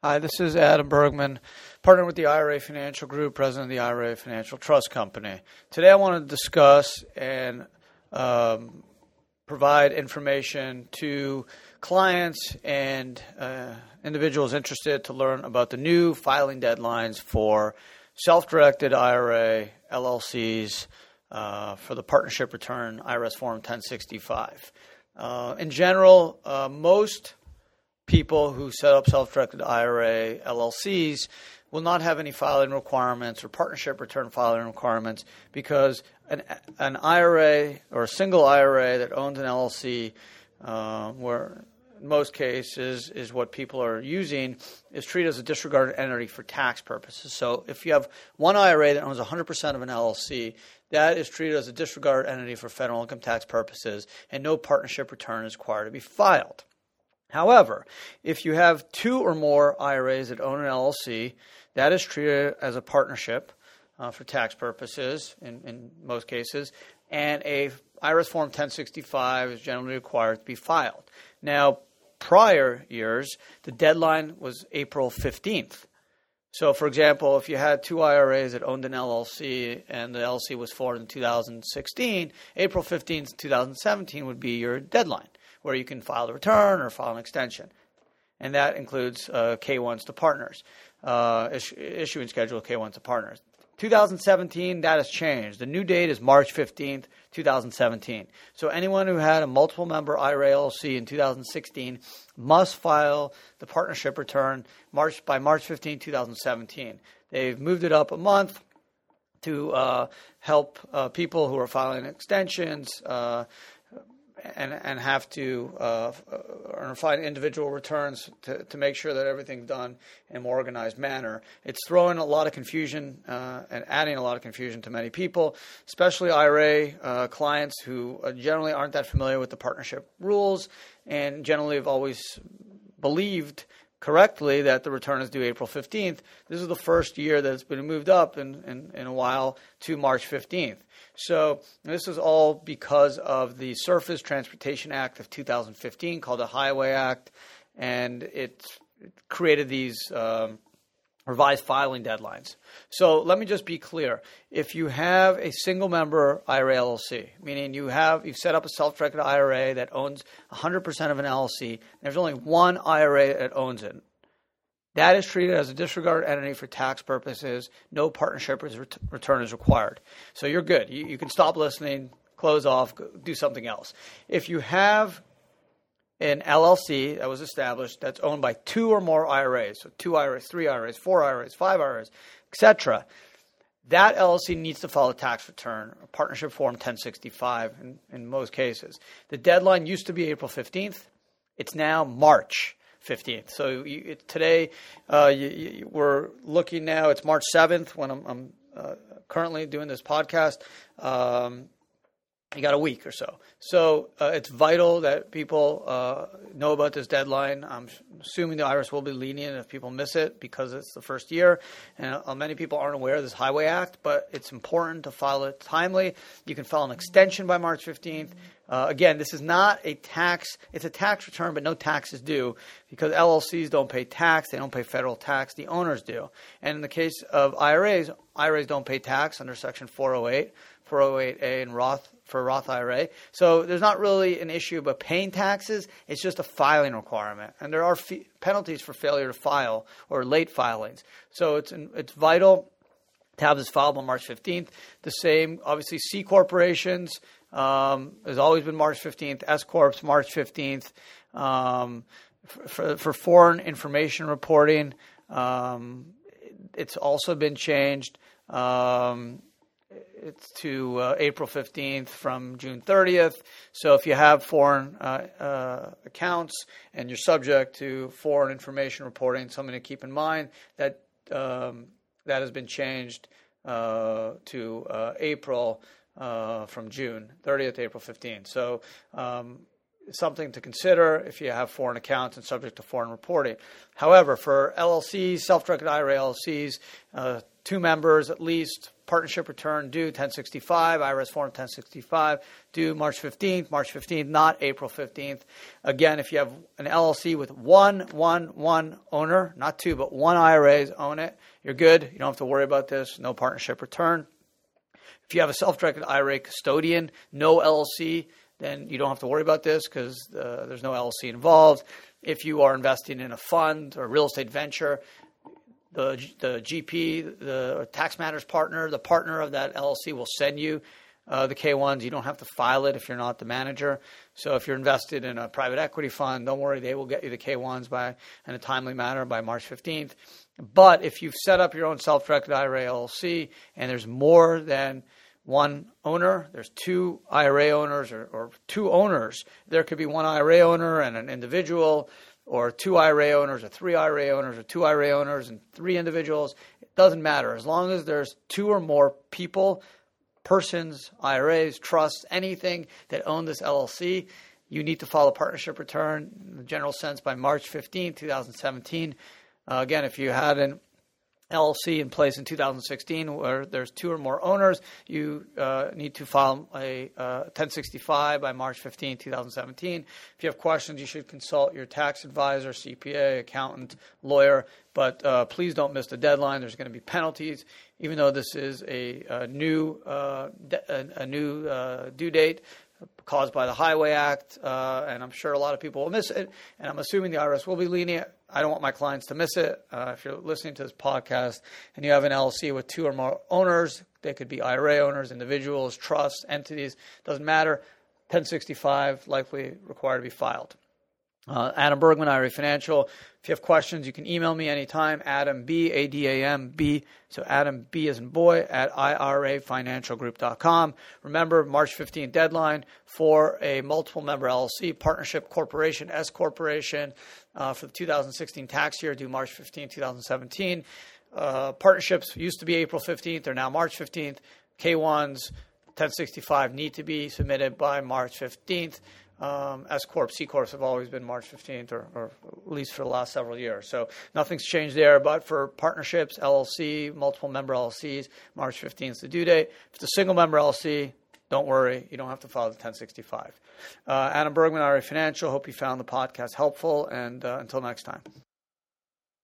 Hi, this is Adam Bergman, partner with the IRA Financial Group, president of the IRA Financial Trust Company. Today I want to discuss and um, provide information to clients and uh, individuals interested to learn about the new filing deadlines for self directed IRA LLCs uh, for the partnership return IRS Form 1065. Uh, in general, uh, most people who set up self-directed IRA LLCs will not have any filing requirements or partnership return filing requirements because an, an IRA or a single IRA that owns an LLC, uh, where in most cases is what people are using, is treated as a disregarded entity for tax purposes. So if you have one IRA that owns 100% of an LLC, that is treated as a disregarded entity for federal income tax purposes, and no partnership return is required to be filed. However, if you have two or more IRAs that own an LLC, that is treated as a partnership uh, for tax purposes in, in most cases, and a IRS Form 1065 is generally required to be filed. Now, prior years, the deadline was April 15th. So, for example, if you had two IRAs that owned an LLC and the LLC was formed in 2016, April 15th, 2017 would be your deadline where you can file a return or file an extension. And that includes uh, K1s to partners, uh, issuing schedule K1s to partners. 2017, that has changed. The new date is March 15th, 2017. So anyone who had a multiple member IRA LLC in 2016 must file the partnership return March by March 15, 2017. They've moved it up a month to uh, help uh, people who are filing extensions, uh, and and have to uh, uh find individual returns to, to make sure that everything's done in a more organized manner. It's throwing a lot of confusion uh, and adding a lot of confusion to many people, especially IRA uh, clients who uh, generally aren't that familiar with the partnership rules and generally have always believed correctly that the return is due April 15th. This is the first year that it's been moved up in, in, in a while to March 15th. So this is all because of the Surface Transportation Act of 2015 called the Highway Act, and it created these um, revised filing deadlines. So let me just be clear. If you have a single member IRA LLC, meaning you have you've set up a self-directed IRA that owns 100% of an LLC, there's only one IRA that owns it. That is treated as a disregarded entity for tax purposes. No partnership return is required. So you're good. You, you can stop listening, close off, do something else. If you have an LLC that was established that's owned by two or more IRAs, so two IRAs, three IRAs, four IRAs, five IRAs, etc., that LLC needs to file a tax return, a partnership form 1065 in, in most cases. The deadline used to be April 15th. It's now March 15th. So you, today uh, you, you, we're looking now, it's March 7th when I'm, I'm uh, currently doing this podcast. Um, you got a week or so. So uh, it's vital that people uh, know about this deadline. I'm assuming the IRS will be lenient if people miss it because it's the first year. And uh, many people aren't aware of this Highway Act, but it's important to file it timely. You can file an extension by March 15th. Uh, again, this is not a tax. It's a tax return, but no tax is due because LLCs don't pay tax. They don't pay federal tax. The owners do. And in the case of IRAs, IRAs don't pay tax under Section 408, 408A, and Roth for Roth IRA. So there's not really an issue about paying taxes. It's just a filing requirement, and there are penalties for failure to file or late filings. So it's it's vital to have this filed on March 15th. The same, obviously, C corporations um, has always been March 15th. S corps March 15th. Um, for, for foreign information reporting, um, it's also been changed. Um, it's to uh, April 15th from June 30th. So if you have foreign uh, uh, accounts and you're subject to foreign information reporting, something to keep in mind that um, that has been changed uh, to uh, April uh, from June 30th, April 15th. So um, something to consider if you have foreign accounts and subject to foreign reporting. However, for LLCs, self-directed IRA LLCs, two members at least. Partnership return due 1065, IRS form 1065 due March 15th, March 15th, not April 15th. Again, if you have an LLC with one, one, one owner, not two, but one IRAs own it, you're good. You don't have to worry about this. No partnership return. If you have a self-directed IRA custodian, no LLC, then you don't have to worry about this because uh, there's no LLC involved. If you are investing in a fund or real estate venture, the the GP, the tax matters partner, the partner of that LLC will send you uh, the K1s. You don't have to file it if you're not the manager. So if you're invested in a private equity fund, don't worry, they will get you the K1s by in a timely manner by March 15th. But if you've set up your own self-directed IRA LLC and there's more than one owner, there's two IRA owners or, or two owners. There could be one IRA owner and an individual or two IRA owners, or three IRA owners, or two IRA owners and three individuals. It doesn't matter. As long as there's two or more people, persons, IRAs, trusts, anything that own this LLC, you need to file a partnership return in the general sense by March 15, 2017. Uh, again, if you hadn't LLC in place in 2016 where there's two or more owners, you uh, need to file a uh, 1065 by March 15, 2017. If you have questions, you should consult your tax advisor, CPA, accountant, lawyer, but uh, please don't miss the deadline. There's going to be penalties, even though this is a, a new, uh, de- a, a, new uh, due date caused by the Highway Act, uh, and I'm sure a lot of people will miss it. And I'm assuming the IRS will be lenient. I don't want my clients to miss it. Uh, if you're listening to this podcast and you have an LLC with two or more owners, they could be IRA owners, individuals, trusts, entities, doesn't matter. 1065 likely required to be filed. Uh, Adam Bergman, IRA Financial. If you have questions, you can email me anytime. Adam B, A D A M B. So Adam B as in boy at IRAFinancialGroup.com. Remember, March 15th deadline for a multiple member LLC, partnership corporation, S corporation uh, for the 2016 tax year due March 15, 2017. Uh, partnerships used to be April 15th, they're now March 15th. K1s, 1065 need to be submitted by March 15th. Um, S corp, C corps have always been March 15th, or, or, at least for the last several years. So nothing's changed there. But for partnerships, LLC, multiple member LLCs, March 15th is the due date. If it's a single member LLC, don't worry, you don't have to file the 1065. Uh, Adam Bergman, IRA Financial. Hope you found the podcast helpful, and uh, until next time.